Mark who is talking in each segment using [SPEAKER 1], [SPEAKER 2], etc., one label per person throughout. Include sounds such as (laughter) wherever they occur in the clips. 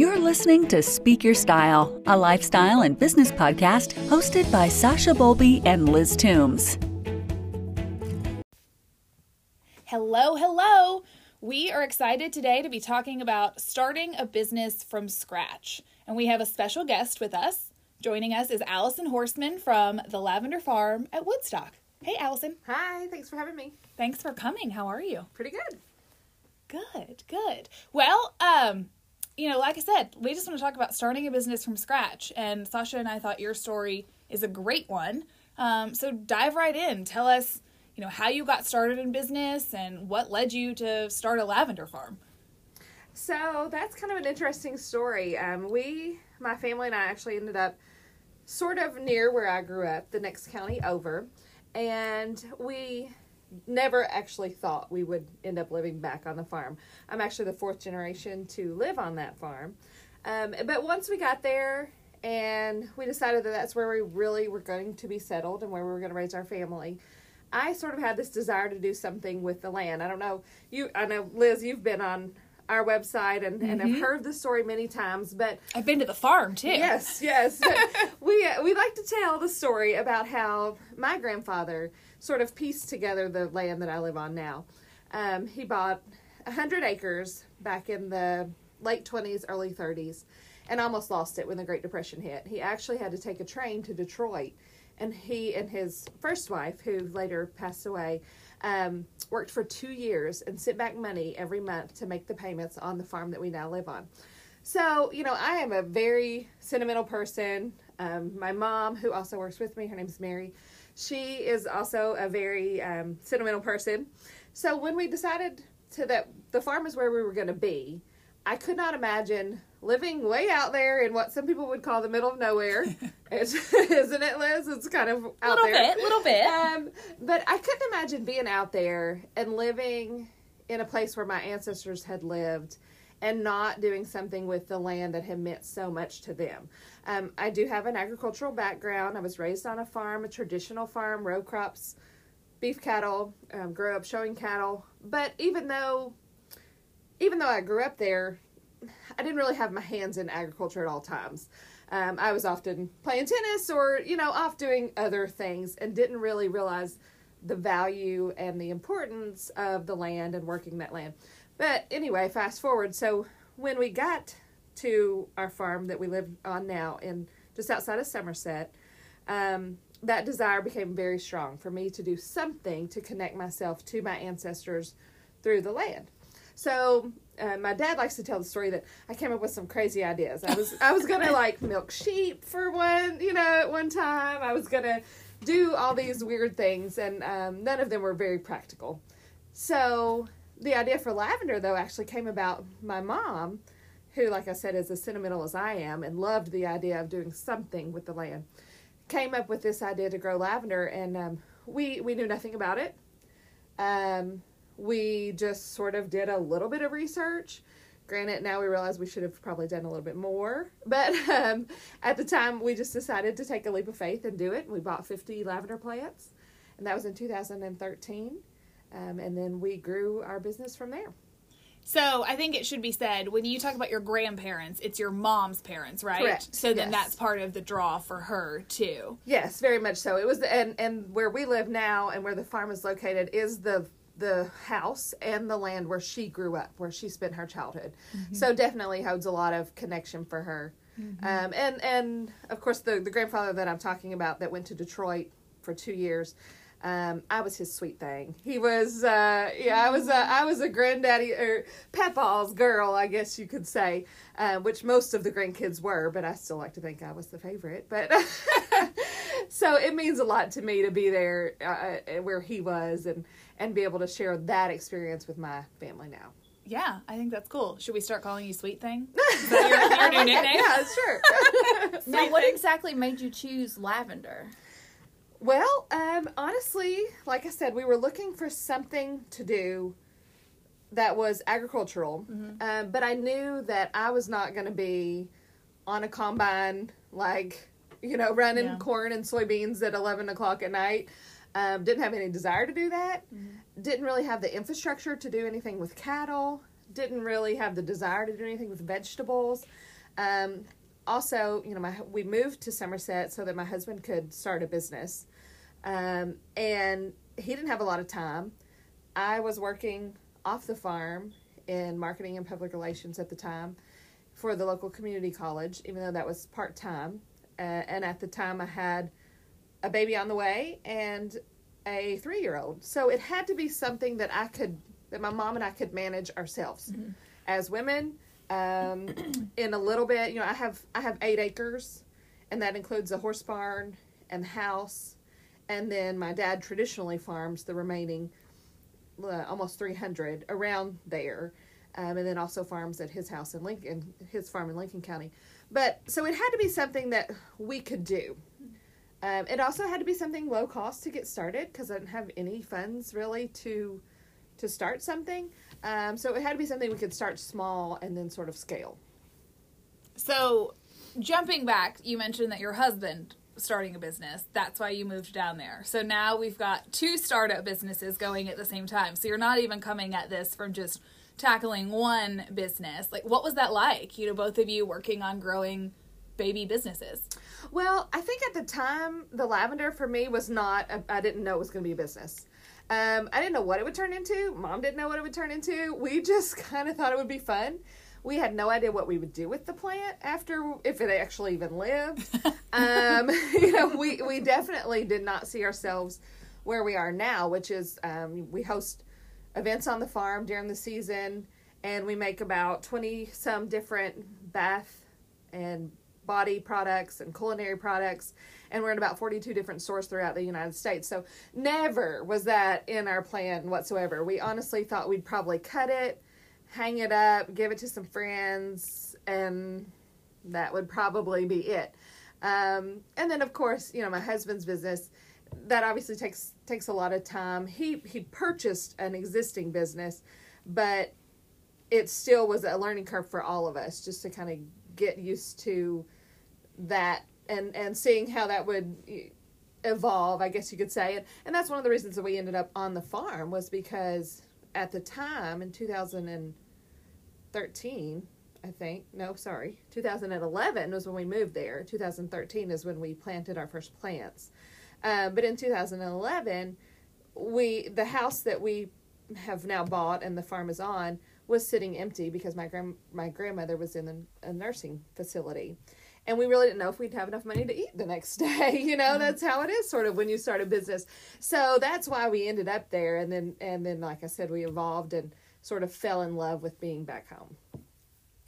[SPEAKER 1] You're listening to Speak Your Style, a lifestyle and business podcast hosted by Sasha Bolby and Liz Toombs.
[SPEAKER 2] Hello, hello. We are excited today to be talking about starting a business from scratch. And we have a special guest with us. Joining us is Allison Horseman from the Lavender Farm at Woodstock. Hey, Allison.
[SPEAKER 3] Hi, thanks for having me.
[SPEAKER 2] Thanks for coming. How are you?
[SPEAKER 3] Pretty good.
[SPEAKER 2] Good, good. Well, um, you know, like I said, we just want to talk about starting a business from scratch. And Sasha and I thought your story is a great one. Um, so dive right in. Tell us, you know, how you got started in business and what led you to start a lavender farm.
[SPEAKER 3] So that's kind of an interesting story. Um, we, my family and I, actually ended up sort of near where I grew up, the next county over, and we never actually thought we would end up living back on the farm. I'm actually the fourth generation to live on that farm. Um, but once we got there and we decided that that's where we really were going to be settled and where we were going to raise our family, I sort of had this desire to do something with the land. I don't know, you, I know, Liz, you've been on our website and, and I've heard the story many times, but
[SPEAKER 2] I've been to the farm too.
[SPEAKER 3] Yes, yes. (laughs) we we like to tell the story about how my grandfather sort of pieced together the land that I live on now. Um, he bought hundred acres back in the late twenties, early thirties, and almost lost it when the Great Depression hit. He actually had to take a train to Detroit, and he and his first wife, who later passed away, um, worked for two years and sent back money every month to make the payments on the farm that we now live on. So, you know, I am a very sentimental person. Um, my mom, who also works with me, her name is Mary, she is also a very um, sentimental person. So when we decided to that the farm is where we were going to be, I could not imagine living way out there in what some people would call the middle of nowhere. (laughs) (laughs) isn't it, Liz? It's kind of out
[SPEAKER 2] little
[SPEAKER 3] there.
[SPEAKER 2] Bit, little bit.
[SPEAKER 3] Um, but I couldn't imagine being out there and living in a place where my ancestors had lived and not doing something with the land that had meant so much to them. Um, I do have an agricultural background. I was raised on a farm, a traditional farm, row crops, beef cattle, um, grew up showing cattle. But even though, even though I grew up there, I didn't really have my hands in agriculture at all times. Um, I was often playing tennis or, you know, off doing other things and didn't really realize the value and the importance of the land and working that land. But anyway, fast forward. So when we got to our farm that we live on now in just outside of Somerset, um, that desire became very strong for me to do something to connect myself to my ancestors through the land. So uh, my dad likes to tell the story that I came up with some crazy ideas. I was I was gonna (laughs) like milk sheep for one, you know, at one time. I was gonna do all these weird things, and um, none of them were very practical. So the idea for lavender, though, actually came about my mom, who, like I said, is as sentimental as I am and loved the idea of doing something with the land. Came up with this idea to grow lavender, and um, we we knew nothing about it. Um, we just sort of did a little bit of research. Granted, now we realize we should have probably done a little bit more, (laughs) but um, at the time we just decided to take a leap of faith and do it. We bought 50 lavender plants, and that was in 2013. Um, and then we grew our business from there.
[SPEAKER 2] So I think it should be said when you talk about your grandparents, it's your mom's parents, right?
[SPEAKER 3] Correct.
[SPEAKER 2] So then
[SPEAKER 3] Yes.
[SPEAKER 2] that's part of the draw for her too.
[SPEAKER 3] Yes, very much so. It was, the, and and where we live now, and where the farm is located, is the the house and the land where she grew up, where she spent her childhood. So definitely holds a lot of connection for her. Um, and and of course the the grandfather that I'm talking about that went to Detroit for two years. Um, I was his sweet thing. He was, uh, yeah, I was, a, I was a granddaddy or Papa's girl, I guess you could say, uh, which most of the grandkids were, but I still like to think I was the favorite. But (laughs) so it means a lot to me to be there uh, where he was and and be able to share that experience with my family now.
[SPEAKER 2] Yeah, I think that's cool. Should we start calling you Sweet Thing? (laughs) Is that your, your new (laughs) nickname?
[SPEAKER 3] Yeah, sure.
[SPEAKER 4] Now, what exactly made you choose lavender?
[SPEAKER 3] Well, um, honestly, like I said, we were looking for something to do that was agricultural, um, but I knew that I was not going to be on a combine, like, you know, running
[SPEAKER 2] Yeah.
[SPEAKER 3] corn and soybeans at 11 o'clock at night. Um, didn't have any desire to do that. Didn't really have the infrastructure to do anything with cattle. didn't really have the desire to do anything with vegetables. Um, also, you know, my we moved to Somerset so that my husband could start a business, um, and he didn't have a lot of time. I was working off the farm in marketing and public relations at the time for the local community college, even though that was part time. Uh, and at the time, I had a baby on the way and a three year old. So it had to be something that I could, that my mom and I could manage ourselves
[SPEAKER 2] Mm-hmm.
[SPEAKER 3] as women. Um, in a little bit, you know, I have I have eight acres, and that includes a horse barn and house, and then my dad traditionally farms the remaining uh, almost 300 around there. Um, and then also farms at his house in lincoln his farm in lincoln county. But so it had to be something that we could do. Um, it also had to be something low cost to get started because i didn't have any funds really to to start something um, so it had to be something we could start small and then sort of scale
[SPEAKER 2] So, jumping back, you mentioned that your husband starting a business. That's why you moved down there. So now we've got two startup businesses going at the same time. So you're not even coming at this from just tackling one business. Like what was that like? You know, both of you working on growing baby businesses.
[SPEAKER 3] Well, I think at the time, the lavender for me was not, I I didn't know it was going to be a business. Um, I didn't know what it would turn into. Mom didn't know what it would turn into. We (laughs) just kind of thought it would be fun. We had no idea what we would do with the plant after, if it actually even lived. (laughs) um, (laughs) you know, we, we definitely did not see ourselves where we are now, which is um, we host events on the farm during the season, and we make about 20 some different bath and body products and culinary products and we're in about 42 different stores throughout the united states. So never was that in our plan whatsoever. We honestly thought we'd probably cut it hang it up give it to some friends and that would probably be it. Um, and then of course you know my husband's business that obviously takes takes a lot of time. He he purchased an existing business but it still was a learning curve for all of us just to kind of get used to that and and seeing how that would evolve i guess you could say. And, and that's one of the reasons that we ended up on the farm was because at the time in 2013 i think no sorry 2011 was when we moved there. 2013 is when we planted our first plants. Uh, but in 2011 we the house that we have now bought and the farm is on was sitting empty because my grand my grandmother was in a, a nursing facility and we really didn't know if we'd have enough money to eat the next (laughs) day you know mm-hmm. that's how it is sort of when you start a business so that's why we ended up there and then and then like i said we evolved and sort of fell in love with being back home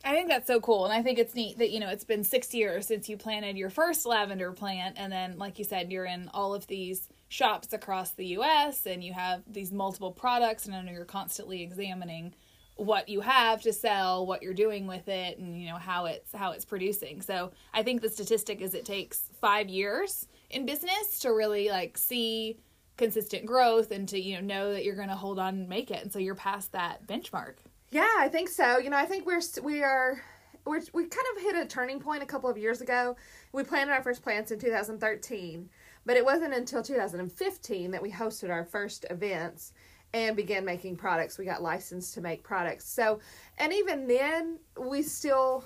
[SPEAKER 2] I think that's so cool. And I think it's neat that, you know, it's been six years since you planted your first lavender plant. And then, like you said, you're in all of these shops across the US and you have these multiple products. And I know you're constantly examining what you have to sell, what you're doing with it, and, you know, how it's, how it's producing. So I think the statistic is it takes five years in business to really like see consistent growth and to, you know, know that you're going to hold on and make it. And so you're past that benchmark.
[SPEAKER 3] Yeah, I think so. You know, I think we're we are we're, we kind of hit a turning point a couple of years ago. We planted our first plants in 2013, but it wasn't until 2015 that we hosted our first events and began making products. We got licensed to make products. So, and even then, we still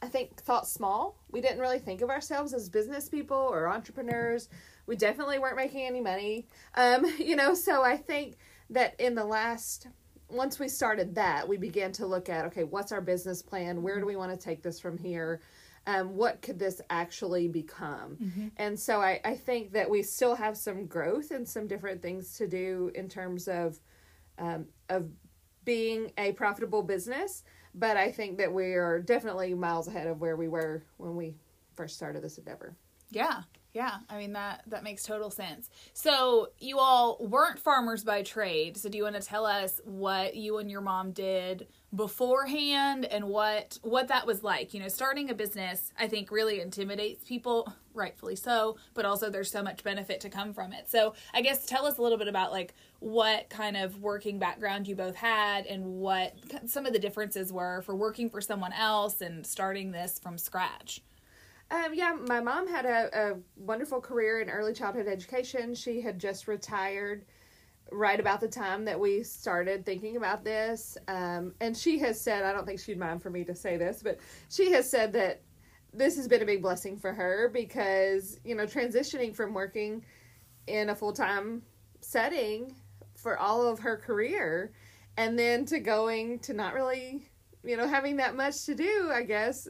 [SPEAKER 3] I think thought small. We didn't really think of ourselves as business people or entrepreneurs. We definitely weren't making any money. Um, (laughs) you know, so I think that in the last once we started that, we began to look at okay, what's our business plan? Where do we want to take this from here? Um, what could this actually become? And so I, I think that we still have some growth and some different things to do in terms of um, of being a profitable business. But I think that we are definitely miles ahead of where we were when we first started this endeavor.
[SPEAKER 2] Yeah. Yeah, I mean that that makes total sense. So you all weren't farmers by trade. So do you want to tell us what you and your mom did beforehand and what what that was like? You know, starting a business I think really intimidates people, rightfully so, but also there's so much benefit to come from it. So I guess tell us a little bit about like what kind of working background you both had and what some of the differences were for working for someone else and starting this from scratch.
[SPEAKER 3] Um, yeah, my mom had a, a wonderful career in early childhood education. She had just retired right about the time that we started thinking about this. Um, and she has said, I don't think she'd mind for me to say this, but she has said that this has been a big blessing for her because, you know, transitioning from working in a full time setting for all of her career and then to going to not really, you know, having that much to do, I guess,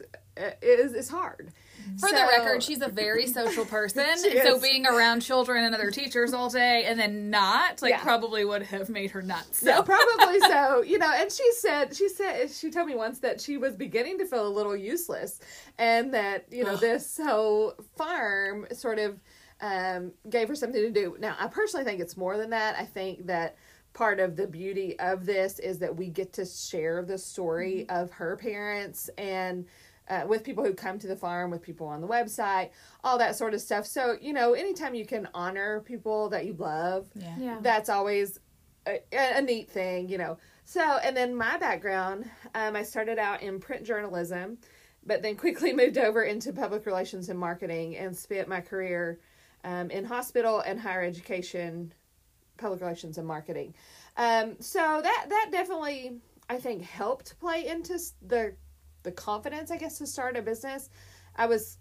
[SPEAKER 3] is, is hard.
[SPEAKER 2] For the record, she's a very social (laughs) person. So
[SPEAKER 3] is.
[SPEAKER 2] being around children and other teachers all day and then not, like,
[SPEAKER 3] Yeah.
[SPEAKER 2] probably would have made her nuts. So.
[SPEAKER 3] Yeah, probably (laughs) so. You know, and she said she said she told me once that she was beginning to feel a little useless, and that you know this whole farm sort of um, gave her something to do. Now, I personally think it's more than that. I think that part of the beauty of this is that we get to share the story of her parents and. Uh, with people who come to the farm, with people on the website, all that sort of stuff. So, you know, anytime you can honor people that you love,
[SPEAKER 2] Yeah.
[SPEAKER 4] Yeah.
[SPEAKER 3] that's always a, a neat thing, you know. So, and then my background, um, I started out in print journalism, but then quickly (laughs) moved over into public relations and marketing and spent my career um, in hospital and higher education, public relations and marketing. Um, so that that definitely, I think, helped play into the the confidence, I guess, to start a business. I was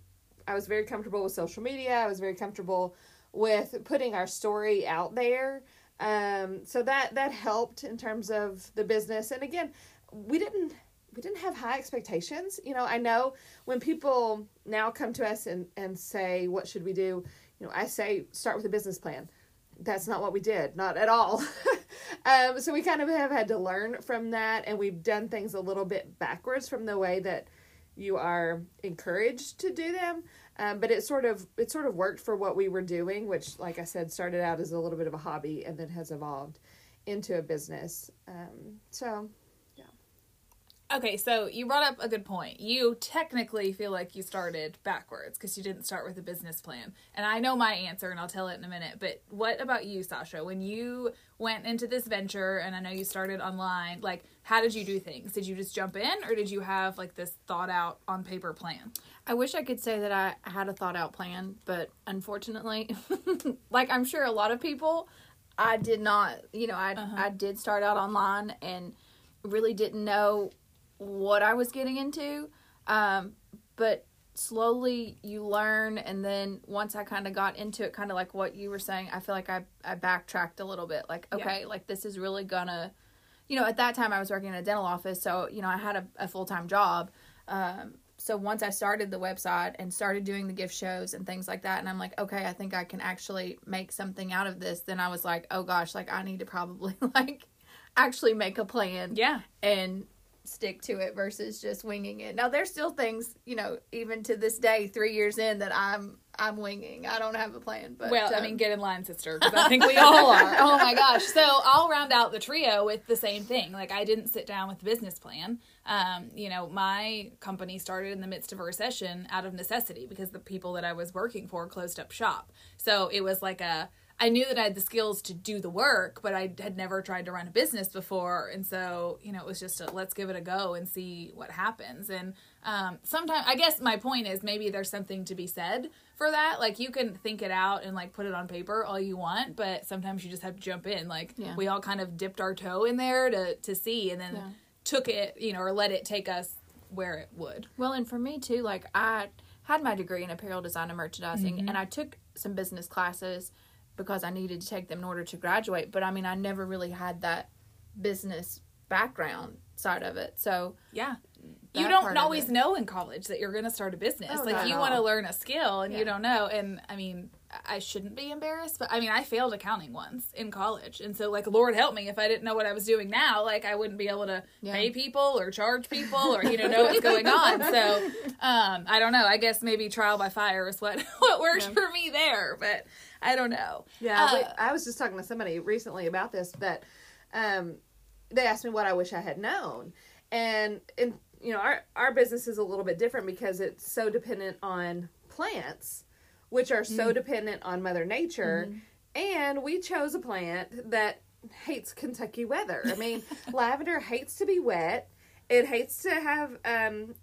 [SPEAKER 3] I was very comfortable with social media. I was very comfortable with putting our story out there. Um, so that that helped in terms of the business. And again, we didn't we didn't have high expectations. You know, I know when people now come to us and and say, "What should we do?" You know, I say, "Start with a business plan." That's not what we did, not at all. (laughs) um, so we kind of have had to learn from that, and we've done things a little bit backwards from the way that you are encouraged to do them. Um, but it sort of it sort of worked for what we were doing, which, like I said, started out as a little bit of a hobby and then has evolved into a business. Um, so
[SPEAKER 2] Okay, so you brought up a good point. You technically feel like you started backwards because you didn't start with a business plan. And I know my answer and I'll tell it in a minute. But what about you, Sasha? When you went into this venture and I know you started online, like how did you do things? Did you just jump in or did you have like this thought out on paper plan?
[SPEAKER 4] I wish I could say that I had a thought out plan, but unfortunately, (laughs) like I'm sure a lot of people, I did not. You know, I uh-huh. I did start out online and really didn't know what I was getting into. Um, but slowly you learn, and then once I kind of got into it, kind of like what you were saying, I feel like I I backtracked a little bit. Like,
[SPEAKER 2] Yeah.
[SPEAKER 4] okay, like this is really gonna. You know, at that time I was working in a dental office, so you know I had a, a full time job. Um, so once I started the website and started doing the gift shows and things like that, and I'm like, okay, I think I can actually make something out of this. Then I was like, oh gosh, like I need to probably (laughs) like actually make a plan
[SPEAKER 2] Yeah.
[SPEAKER 4] and stick to it versus just winging it. Now there's still things, you know, even to this day, three years in, that I'm I'm winging. I don't have a plan, but
[SPEAKER 2] Well, I
[SPEAKER 4] um,
[SPEAKER 2] mean, get in line, sister, because I think we all (laughs) are. Oh my gosh! So I'll round out the trio with the same thing. Like I didn't sit down with business plan. Um, you know, my company started in the midst of a recession out of necessity because the people that I was working for closed up shop. So it was like a. I knew that I had the skills to do the work, but I had never tried to run a business before, and so you know, it was just a let's give it a go and see what happens. And um, sometimes, I guess my point is maybe there's something to be said for that. Like you can think it out and like put it on paper all you want, but sometimes you just have to jump in. Like
[SPEAKER 4] Yeah.
[SPEAKER 2] we all kind of dipped our toe in there to to see, and then
[SPEAKER 4] Yeah.
[SPEAKER 2] took it, you know, or let it take us where it would.
[SPEAKER 4] Well, and for me too, like I had my degree in apparel design and merchandising,
[SPEAKER 2] Mm-hmm.
[SPEAKER 4] and I took some business classes because I needed to take them in order to graduate. But I mean, I never really had that business background side of it. So
[SPEAKER 2] Yeah. You don't always know in college that you're going to start a business.
[SPEAKER 4] Oh,
[SPEAKER 2] like you want to learn a skill and
[SPEAKER 4] Yeah.
[SPEAKER 2] you don't know. And I mean, I shouldn't be embarrassed, but I mean, I failed accounting once in college. And so like Lord help me if I didn't know what I was doing now, like I wouldn't be able to
[SPEAKER 4] Yeah.
[SPEAKER 2] pay people or charge people or you know know what's going on. (laughs) So, um I don't know. I guess maybe trial by fire is what (laughs) what works
[SPEAKER 4] Yeah.
[SPEAKER 2] for me there, but I don't know.
[SPEAKER 3] Yeah,
[SPEAKER 2] Uh,
[SPEAKER 3] I was just talking to somebody recently about this that um, they asked me what I wish I had known, and and you know our our business is a little bit different because it's so dependent on plants, which are so dependent on Mother Nature, and we chose a plant that hates Kentucky weather. I mean, (laughs) lavender hates to be wet. It hates to have um,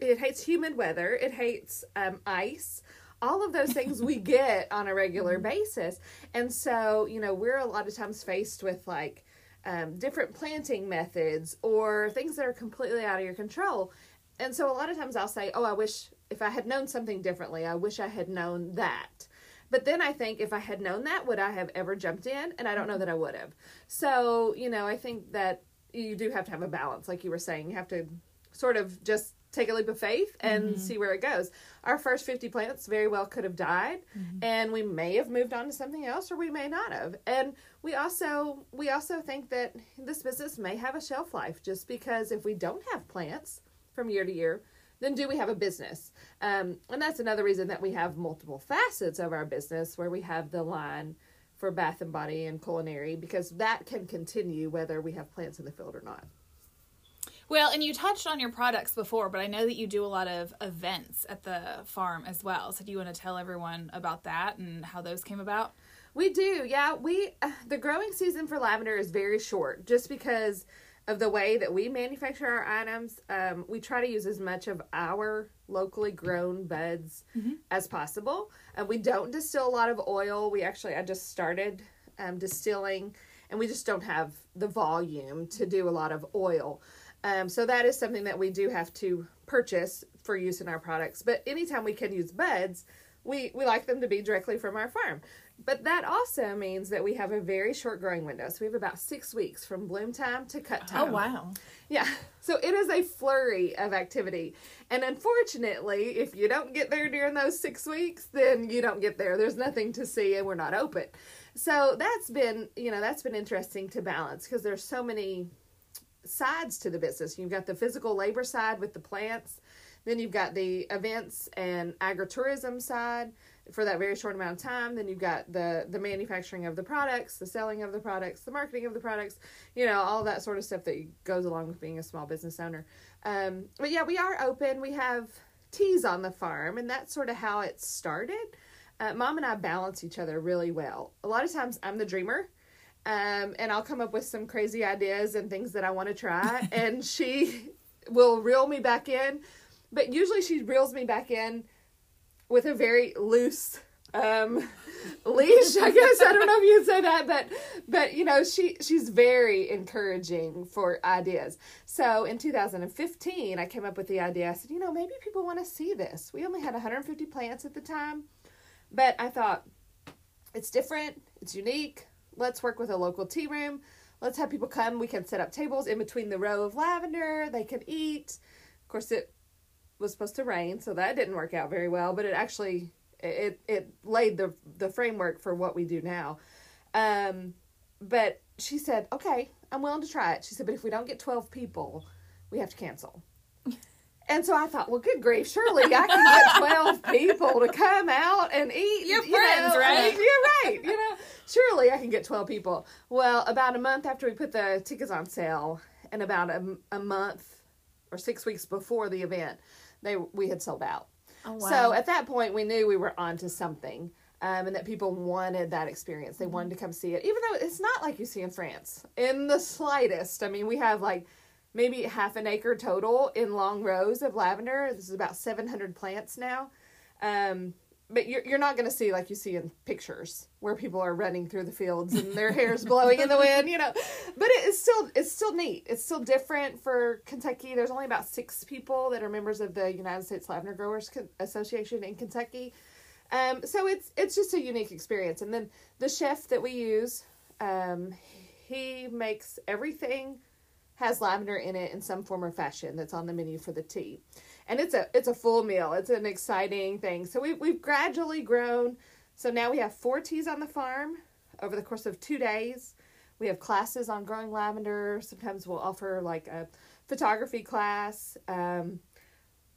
[SPEAKER 3] it hates humid weather. It hates um, ice all of those things we get on a regular basis. And so, you know, we're a lot of times faced with like um, different planting methods or things that are completely out of your control. And so, a lot of times I'll say, Oh, I wish if I had known something differently, I wish I had known that. But then I think if I had known that, would I have ever jumped in? And I don't know that I would have. So, you know, I think that you do have to have a balance, like you were saying. You have to sort of just take a leap of faith and mm-hmm. see where it goes. Our first 50 plants very well could have died mm-hmm. and we may have moved on to something else or we may not have. And we also we also think that this business may have a shelf life just because if we don't have plants from year to year, then do we have a business? Um, and that's another reason that we have multiple facets of our business where we have the line for bath and body and culinary because that can continue whether we have plants in the field or not.
[SPEAKER 2] Well, and you touched on your products before, but I know that you do a lot of events at the farm as well. So do you want to tell everyone about that and how those came about?
[SPEAKER 3] We do. Yeah, we uh, the growing season for lavender is very short just because of the way that we manufacture our items. Um, we try to use as much of our locally grown buds mm-hmm. as possible. And we don't distill a lot of oil. We actually I just started um, distilling and we just don't have the volume to do a lot of oil. Um, so that is something that we do have to purchase for use in our products. But anytime we can use buds, we, we like them to be directly from our farm. But that also means that we have a very short growing window. So we have about six weeks from bloom time to cut time.
[SPEAKER 4] Oh, wow.
[SPEAKER 3] Yeah. So it is a flurry of activity. And unfortunately, if you don't get there during those six weeks, then you don't get there. There's nothing to see and we're not open. So that's been, you know, that's been interesting to balance because there's so many sides to the business. You've got the physical labor side with the plants, then you've got the events and agritourism side for that very short amount of time. Then you've got the the manufacturing of the products, the selling of the products, the marketing of the products, you know, all that sort of stuff that goes along with being a small business owner. Um, but yeah, we are open. We have teas on the farm, and that's sort of how it started. Uh, Mom and I balance each other really well. A lot of times, I'm the dreamer um, and I'll come up with some crazy ideas and things that I want to try, (laughs) and she will reel me back in. But usually, she reels me back in with a very loose um, (laughs) leash. I guess I don't know if you'd say that, but but you know, she she's very encouraging for ideas. So in 2015, I came up with the idea. I said, you know, maybe people want to see this. We only had 150 plants at the time, but I thought it's different, it's unique let's work with a local tea room. Let's have people come. We can set up tables in between the row of lavender. They can eat. Of course, it was supposed to rain, so that didn't work out very well. But it actually it it laid the the framework for what we do now. Um, but she said, "Okay, I'm willing to try it." She said, "But if we don't get twelve people, we have to cancel." And so I thought, well, good grief, surely I can get (laughs) 12 people to come out and eat.
[SPEAKER 2] Your you friends, know, right?
[SPEAKER 3] You're right. You know, surely I can get 12 people. Well, about a month after we put the tickets on sale and about a, a month or six weeks before the event, they we had sold out. Oh, wow. So at that point, we knew we were onto something. Um, and that people wanted that experience. They wanted to come see it, even though it's not like you see in France in the slightest. I mean, we have like maybe half an acre total in long rows of lavender. This is about 700 plants now. Um, but you're, you're not going to see like you see in pictures where people are running through the fields and their (laughs) hair's blowing in the wind, you know. But it is still it's still neat. It's still different for Kentucky. There's only about six people that are members of the United States Lavender Growers Association in Kentucky. Um, so it's it's just a unique experience. And then the chef that we use, um, he makes everything has lavender in it in some form or fashion that's on the menu for the tea. And it's a it's a full meal. It's an exciting thing. So we we've gradually grown. So now we have four teas on the farm over the course of 2 days. We have classes on growing lavender. Sometimes we'll offer like a photography class um,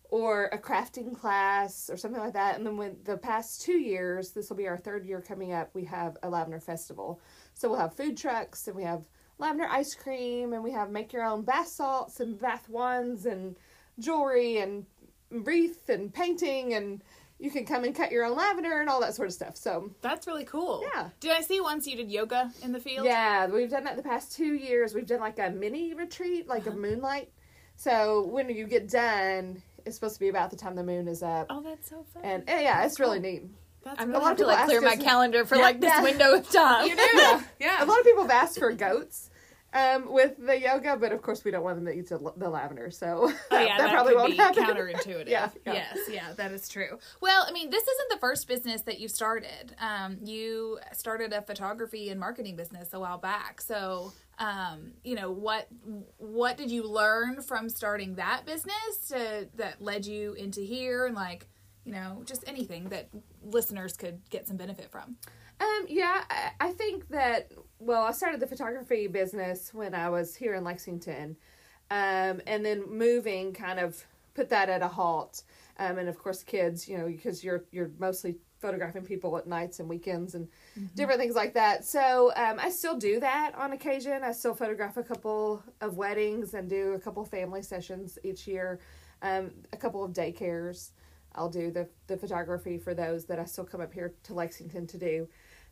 [SPEAKER 3] or a crafting class or something like that. And then when the past 2 years, this will be our third year coming up, we have a lavender festival. So we'll have food trucks and we have lavender ice cream, and we have make your own bath salts and bath wands and jewelry and wreath and painting and you can come and cut your own lavender and all that sort of stuff. So
[SPEAKER 2] that's really cool.
[SPEAKER 3] Yeah.
[SPEAKER 2] Did I see once you did yoga in the field?
[SPEAKER 3] Yeah, we've done that the past two years. We've done like a mini retreat, like uh-huh. a moonlight. So when you get done, it's supposed to be about the time the moon is up.
[SPEAKER 2] Oh, that's so fun.
[SPEAKER 3] And eh, yeah, it's really neat.
[SPEAKER 2] That's
[SPEAKER 4] I'm
[SPEAKER 2] really
[SPEAKER 4] gonna have to like clear my calendar for like this
[SPEAKER 3] yeah.
[SPEAKER 4] window of time.
[SPEAKER 3] You do, yeah. (laughs)
[SPEAKER 2] yeah.
[SPEAKER 3] A lot of people have asked for goats um, with the yoga, but of course we don't want them to eat the, the lavender, so
[SPEAKER 2] Oh (laughs) yeah, that,
[SPEAKER 3] probably
[SPEAKER 2] could
[SPEAKER 3] won't
[SPEAKER 2] be
[SPEAKER 3] happen. (laughs)
[SPEAKER 2] counterintuitive.
[SPEAKER 3] Yeah, yeah.
[SPEAKER 2] Yes, yeah, that is true. Well, I mean, this isn't the first business that you started. Um, you started a photography and marketing business a while back. So, um, you know, what what did you learn from starting that business to, that led you into here, and like, you know, just anything that listeners could get some benefit from.
[SPEAKER 3] Um, yeah, I, I think that, well, I started the photography business when I was here in Lexington. Um, and then moving kind of put that at a halt. Um, and of course, kids, you know, because you're, you're mostly photographing people at nights and weekends and different things like that. So, um, I still do that on occasion. I still photograph a couple of weddings and do a couple family sessions each year. Um, a couple of daycares. I'll do the, the photography for those that I still come up here to Lexington to do.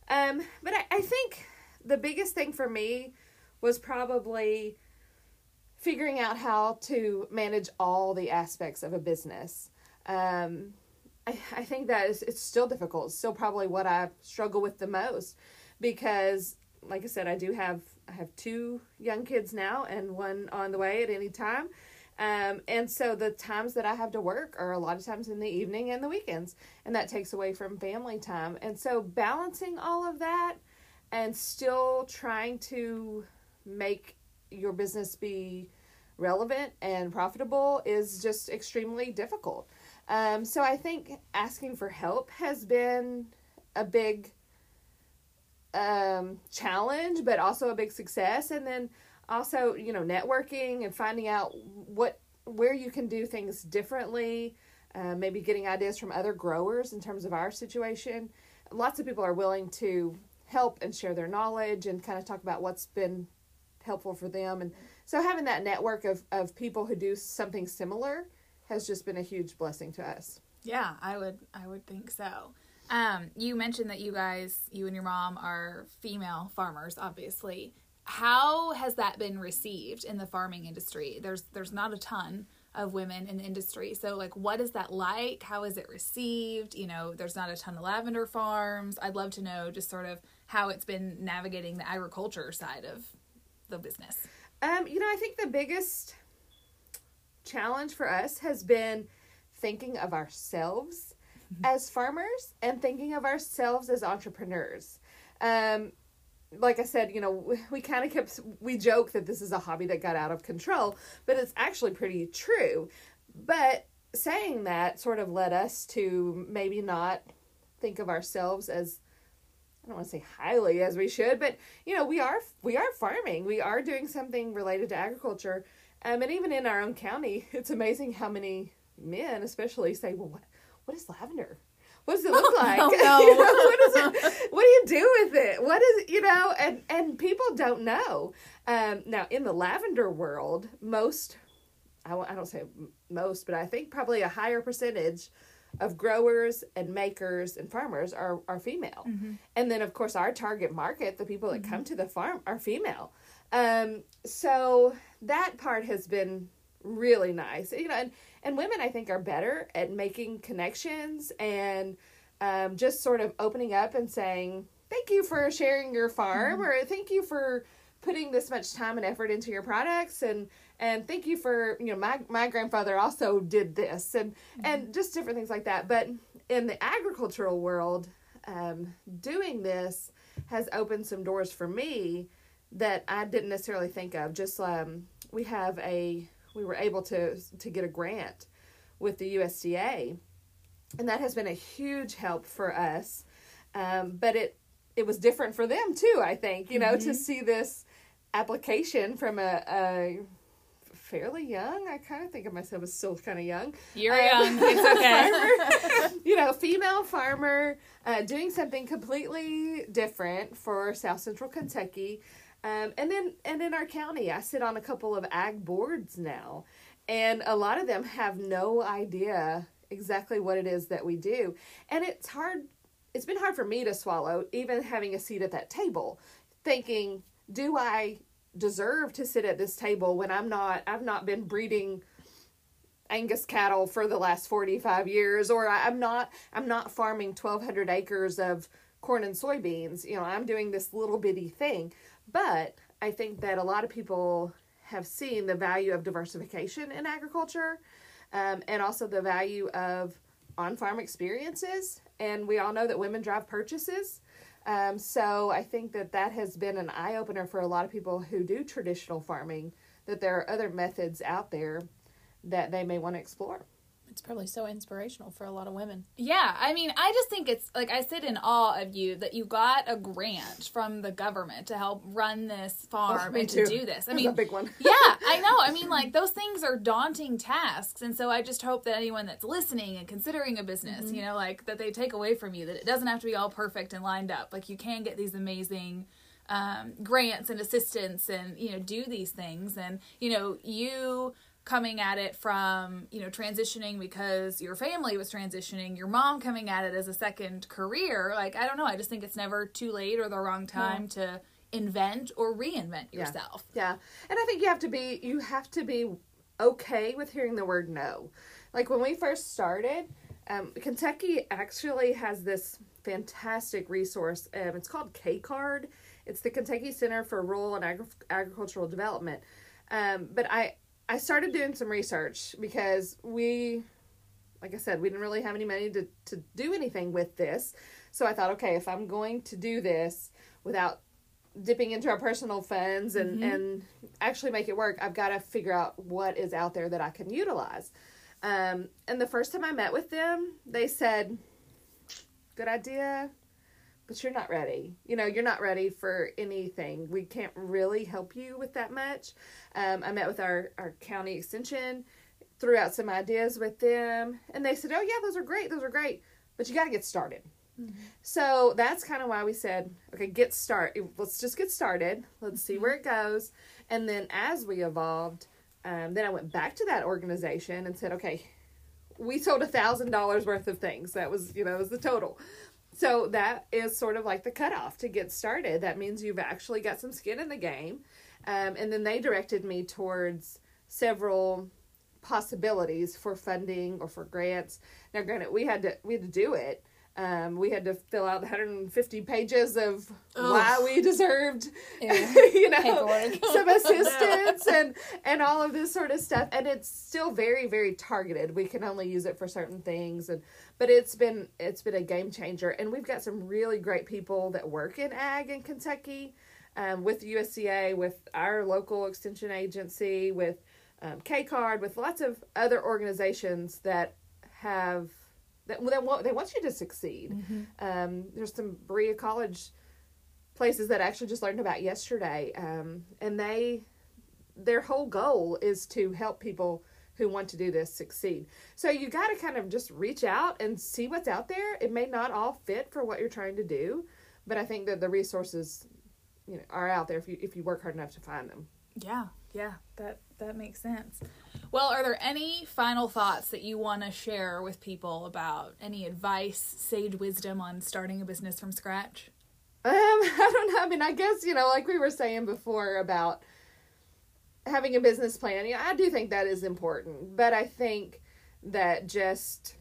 [SPEAKER 3] Um, but I, I think the biggest thing for me was probably figuring out how to manage all the aspects of a business. Um, I, I think that it's still difficult. It's still probably what I struggle with the most because, like I said, I do have I have two young kids now and one on the way at any time. Um, and so the times that I have to work are a lot of times in the evening and the weekends, and that takes away from family time. And so balancing all of that and still trying to make your business be relevant and profitable is just extremely difficult. Um, so I think asking for help has been a big um, challenge, but also a big success. And then also, you know, networking and finding out what where you can do things differently. Uh, maybe getting ideas from other growers in terms of our situation. Lots of people are willing to help and share their knowledge and kind of talk about what's been helpful for them. And so having that network of, of people who do something similar has just been a huge blessing to us.
[SPEAKER 2] Yeah, I would I would think so. Um, you mentioned that you guys, you and your mom are female farmers, obviously. How has that been received in the farming industry? There's there's not a ton of women in the industry. So like what is that like? How is it received? You know, there's not a ton of lavender farms. I'd love to know just sort of how it's been navigating the agriculture side of the business.
[SPEAKER 3] Um, you know, I think the biggest challenge for us has been thinking of ourselves (laughs) as farmers and thinking of ourselves as entrepreneurs. Um, like I said, you know, we, kind of kept, we joke that this is a hobby that got out of control, but it's actually pretty true. But saying that sort of led us to maybe not think of ourselves as I don't want to say highly as we should, but you know, we are we are farming. We are doing something related to agriculture. Um, and even in our own county, (laughs) it's amazing how many men, especially, say, "Well, what what is lavender? What does it (laughs) look like?
[SPEAKER 4] no. (laughs)
[SPEAKER 3] You know, what is it? What do you do with it? What is you know?" And and people don't know. Um, now, in the lavender world, most I don't say most, but I think probably a higher percentage of growers and makers and farmers are are female. And then of course our target market, the people that come to the farm are female. Um so that part has been really nice. You know, and and women I think are better at making connections and um just sort of opening up and saying thank you for sharing your farm or thank you for putting this much time and effort into your products and and thank you for you know my my grandfather also did this and and just different things like that. But in the agricultural world um, doing this has opened some doors for me that I didn't necessarily think of. Just um, we have a we were able to to get a grant with the USDA and that has been a huge help for us. Um, but it it was different for them too i think you know to see this application from a, a fairly young i kind of think of myself as still kind of young.
[SPEAKER 2] You're
[SPEAKER 3] Um,
[SPEAKER 2] young. (laughs) It's okay.
[SPEAKER 3] you know female farmer uh, doing something completely different for south central kentucky um, and then and in our county i sit on a couple of ag boards now and a lot of them have no idea exactly what it is that we do and it's hard it's been hard for me to swallow even having a seat at that table thinking do i deserve to sit at this table when i'm not i've not been breeding Angus cattle for the last 45 years or I'm not I'm not farming 1200 acres of corn and soybeans. You know, I'm doing this little bitty thing. But I think that a lot of people have seen the value of diversification in agriculture um, and also the value of on farm experiences. And we all know that women drive purchases. Um, so I think that that has been an eye opener for a lot of people who do traditional farming, that there are other methods out there that they may want to explore.
[SPEAKER 4] It's probably so inspirational for a lot of women.
[SPEAKER 2] Yeah, I mean, I just think it's like I sit in awe of you that you got a grant from the government to help run this farm (laughs)
[SPEAKER 3] Oh,
[SPEAKER 2] and
[SPEAKER 3] too.
[SPEAKER 2] to do this. I
[SPEAKER 3] That's
[SPEAKER 2] mean,
[SPEAKER 3] a big one. (laughs)
[SPEAKER 2] yeah, I (laughs) know. I mean, like those things are daunting tasks, and so I just hope that anyone that's listening and considering a business, you know, like that they take away from you that it doesn't have to be all perfect and lined up. Like you can get these amazing um, grants and assistance, and you know, do these things, and you know, you coming at it from you know transitioning because your family was transitioning your mom coming at it as a second career like i don't know i just think it's never too late or the wrong time to invent or reinvent
[SPEAKER 3] Yeah.
[SPEAKER 2] yourself
[SPEAKER 3] Yeah. And I think you have to be you have to be okay with hearing the word no. Like when we first started, um, Kentucky actually has this fantastic resource. Um, it's called KCARD. It's the Kentucky Center for Rural and Agri- Agricultural Development. Um, but I I started doing some research because we, like I said, we didn't really have any money to to do anything with this. So I thought, okay, if I'm going to do this without dipping into our personal funds and and actually make it work i've got to figure out what is out there that i can utilize. Um, and the first time i met with them they said good idea but you're not ready you know you're not ready for anything we can't really help you with that much um, i met with our, our county extension threw out some ideas with them and they said oh yeah those are great those are great but you got to get started so that's kind of why we said, okay, get start. Let's just get started. Let's see where it goes. And then as we evolved, um, then I went back to that organization and said, okay, we sold a thousand dollars worth of things. That was, you know, was the total. So that is sort of like the cutoff to get started. That means you've actually got some skin in the game. Um, and then they directed me towards several possibilities for funding or for grants. Now, granted, we had to we had to do it. Um, we had to fill out 150 pages of why we deserved, (laughs) you know, (laughs) some assistance (laughs) and and all of this sort of stuff. And it's still very very targeted. We can only use it for certain things, and but it's been it's been a game changer. And we've got some really great people that work in ag in Kentucky, um, with USDA, with our local extension agency, with um, KCARD, with lots of other organizations that have that that want they want you to succeed. Um, there's some Berea College places that I actually just learned about yesterday, um, and they their whole goal is to help people who want to do this succeed. So you got to kind of just reach out and see what's out there. It may not all fit for what you're trying to do, but I think that the resources you know are out there if you if you work hard enough to find them.
[SPEAKER 2] Yeah, yeah, that that makes sense. Well, are there any final thoughts that you want to share with people about any advice, sage wisdom on starting a business from scratch?
[SPEAKER 3] Um, (laughs) I don't know. I mean, I guess you know, like we were saying before about having a business plan. Yeah, I do think that is important, but I think that just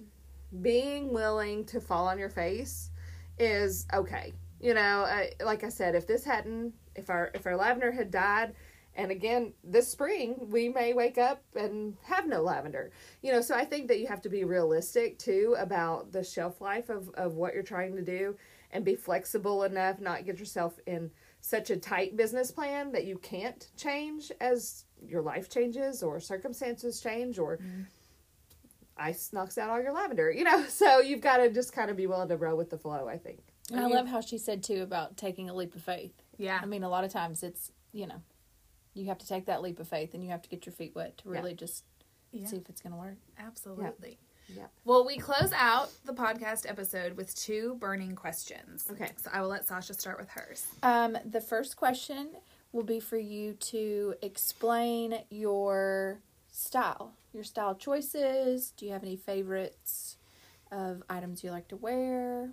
[SPEAKER 3] being willing to fall on your face is okay. You know, I, like I said, if this hadn't, if our if our lavender had died, and again this spring we may wake up and have no lavender. You know, so I think that you have to be realistic too about the shelf life of of what you're trying to do, and be flexible enough, not get yourself in such a tight business plan that you can't change as your life changes or circumstances change or mm-hmm. ice knocks out all your lavender. You know, (laughs) so you've got to just kind of be willing to roll with the flow. I think.
[SPEAKER 4] And I love how she said too about taking a leap of faith.
[SPEAKER 2] Yeah.
[SPEAKER 4] I mean, a lot of times it's you know, you have to take that leap of faith and you have to get your feet wet to
[SPEAKER 3] Yeah.
[SPEAKER 4] really just
[SPEAKER 2] Yeah.
[SPEAKER 4] see if it's going to work.
[SPEAKER 2] Absolutely.
[SPEAKER 3] Yeah.
[SPEAKER 2] Well, we close out the podcast episode with two burning questions.
[SPEAKER 3] Okay.
[SPEAKER 2] So I will let Sasha start with hers.
[SPEAKER 4] Um, the first question will be for you to explain your style, your style choices. Do you have any favorites of items you like to wear?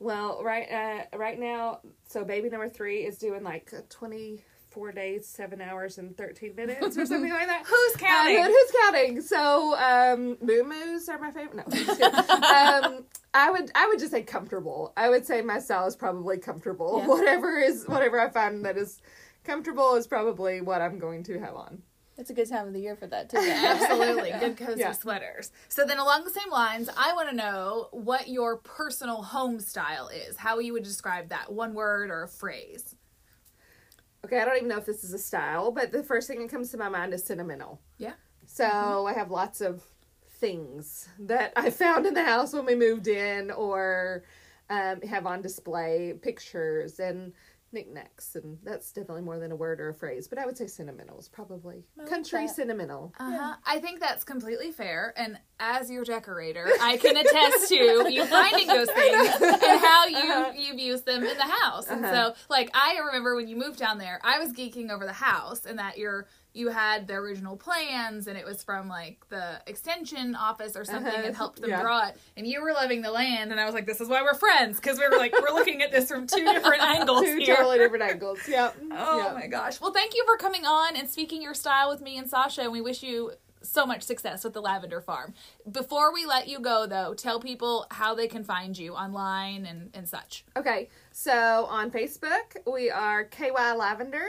[SPEAKER 3] Well, right uh, right now, so baby number three is doing like a 24 four days, seven hours, and 13 minutes or something like that. (laughs)
[SPEAKER 2] Who's counting?
[SPEAKER 3] Uh, who's counting? So, um, moo moos are my favorite. No, (laughs) um, I would I would just say comfortable. I would say my style is probably comfortable.
[SPEAKER 4] Yeah. (laughs)
[SPEAKER 3] Whatever is whatever I find that is comfortable is probably what I'm going to have on.
[SPEAKER 4] It's a good time of the year for that too.
[SPEAKER 2] Absolutely. Good cozy
[SPEAKER 3] Yeah.
[SPEAKER 2] sweaters. So then along the same lines, I want to know what your personal home style is. How you would describe that. One word or a phrase.
[SPEAKER 3] Okay, I don't even know if this is a style, but the first thing that comes to my mind is sentimental.
[SPEAKER 2] Yeah.
[SPEAKER 3] So I have lots of things that I found in the house when we moved in, or um, have on display pictures and knickknacks, and that's definitely more than a word or a phrase. But I would say sentimental is probably country
[SPEAKER 4] that.
[SPEAKER 3] sentimental.
[SPEAKER 2] Uh-huh. I think that's completely fair. And as your decorator, I can attest to (laughs) you finding those things and how you you've used them in the house. And so, like, I remember when you moved down there, I was geeking over the house and that you're you had the original plans and it was from like the extension office or something
[SPEAKER 3] Uh-huh.
[SPEAKER 2] and helped them
[SPEAKER 3] Yeah.
[SPEAKER 2] draw it and you were loving the land and I was like this is why we're friends because we were like we're looking at this from two (laughs) different angles
[SPEAKER 3] Two
[SPEAKER 2] here.
[SPEAKER 3] totally different angles. (laughs) Yep.
[SPEAKER 2] Oh
[SPEAKER 3] Yep.
[SPEAKER 2] my gosh. Well, thank you for coming on and speaking your style with me and Sasha, and we wish you so much success with the Lavender Farm. Before we let you go, though, tell people how they can find you online and, and such.
[SPEAKER 3] Okay, so on Facebook we are KY Lavender.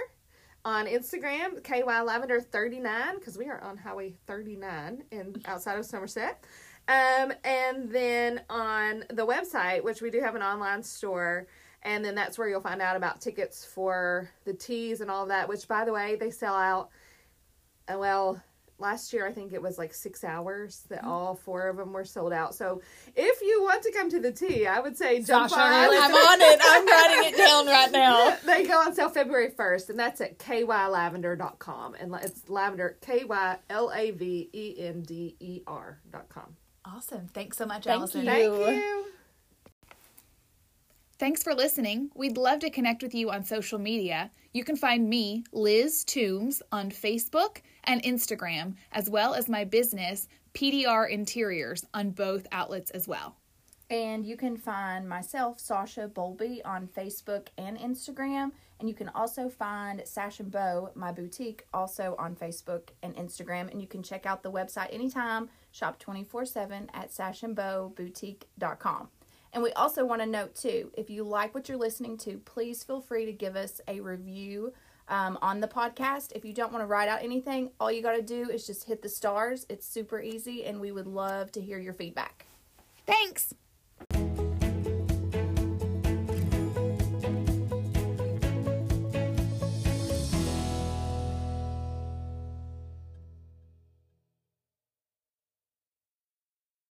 [SPEAKER 3] On Instagram, KY Lavender 39 because we are on Highway 39 in outside of Somerset. Um, and then on the website, which we do have an online store, and then that's where you'll find out about tickets for the teas and all of that. Which, by the way, they sell out. Uh, well, last year I think it was like six hours that mm-hmm. all four of them were sold out. So if you want to come to the tea, I would say jump
[SPEAKER 2] Sasha,
[SPEAKER 3] on.
[SPEAKER 4] I'm (laughs) on it. I'm writing it down right now. (laughs)
[SPEAKER 3] they go on sale February 1st, and that's at kylavender.com. And it's lavender, K Y L A V E N D E R.com.
[SPEAKER 2] Awesome. Thanks so much,
[SPEAKER 4] Thank
[SPEAKER 2] Allison.
[SPEAKER 4] you.
[SPEAKER 3] Thank you.
[SPEAKER 2] Thanks for listening. We'd love to connect with you on social media. You can find me, Liz Toombs, on Facebook and Instagram, as well as my business, PDR Interiors, on both outlets as well.
[SPEAKER 4] And you can find myself, Sasha Bolby, on Facebook and Instagram. And you can also find Sash and Bow, my boutique, also on Facebook and Instagram. And you can check out the website anytime, shop 24 7 at sashandbowboutique.com. And we also want to note too, if you like what you're listening to, please feel free to give us a review um, on the podcast. If you don't want to write out anything, all you got to do is just hit the stars. It's super easy, and we would love to hear your feedback.
[SPEAKER 2] Thanks.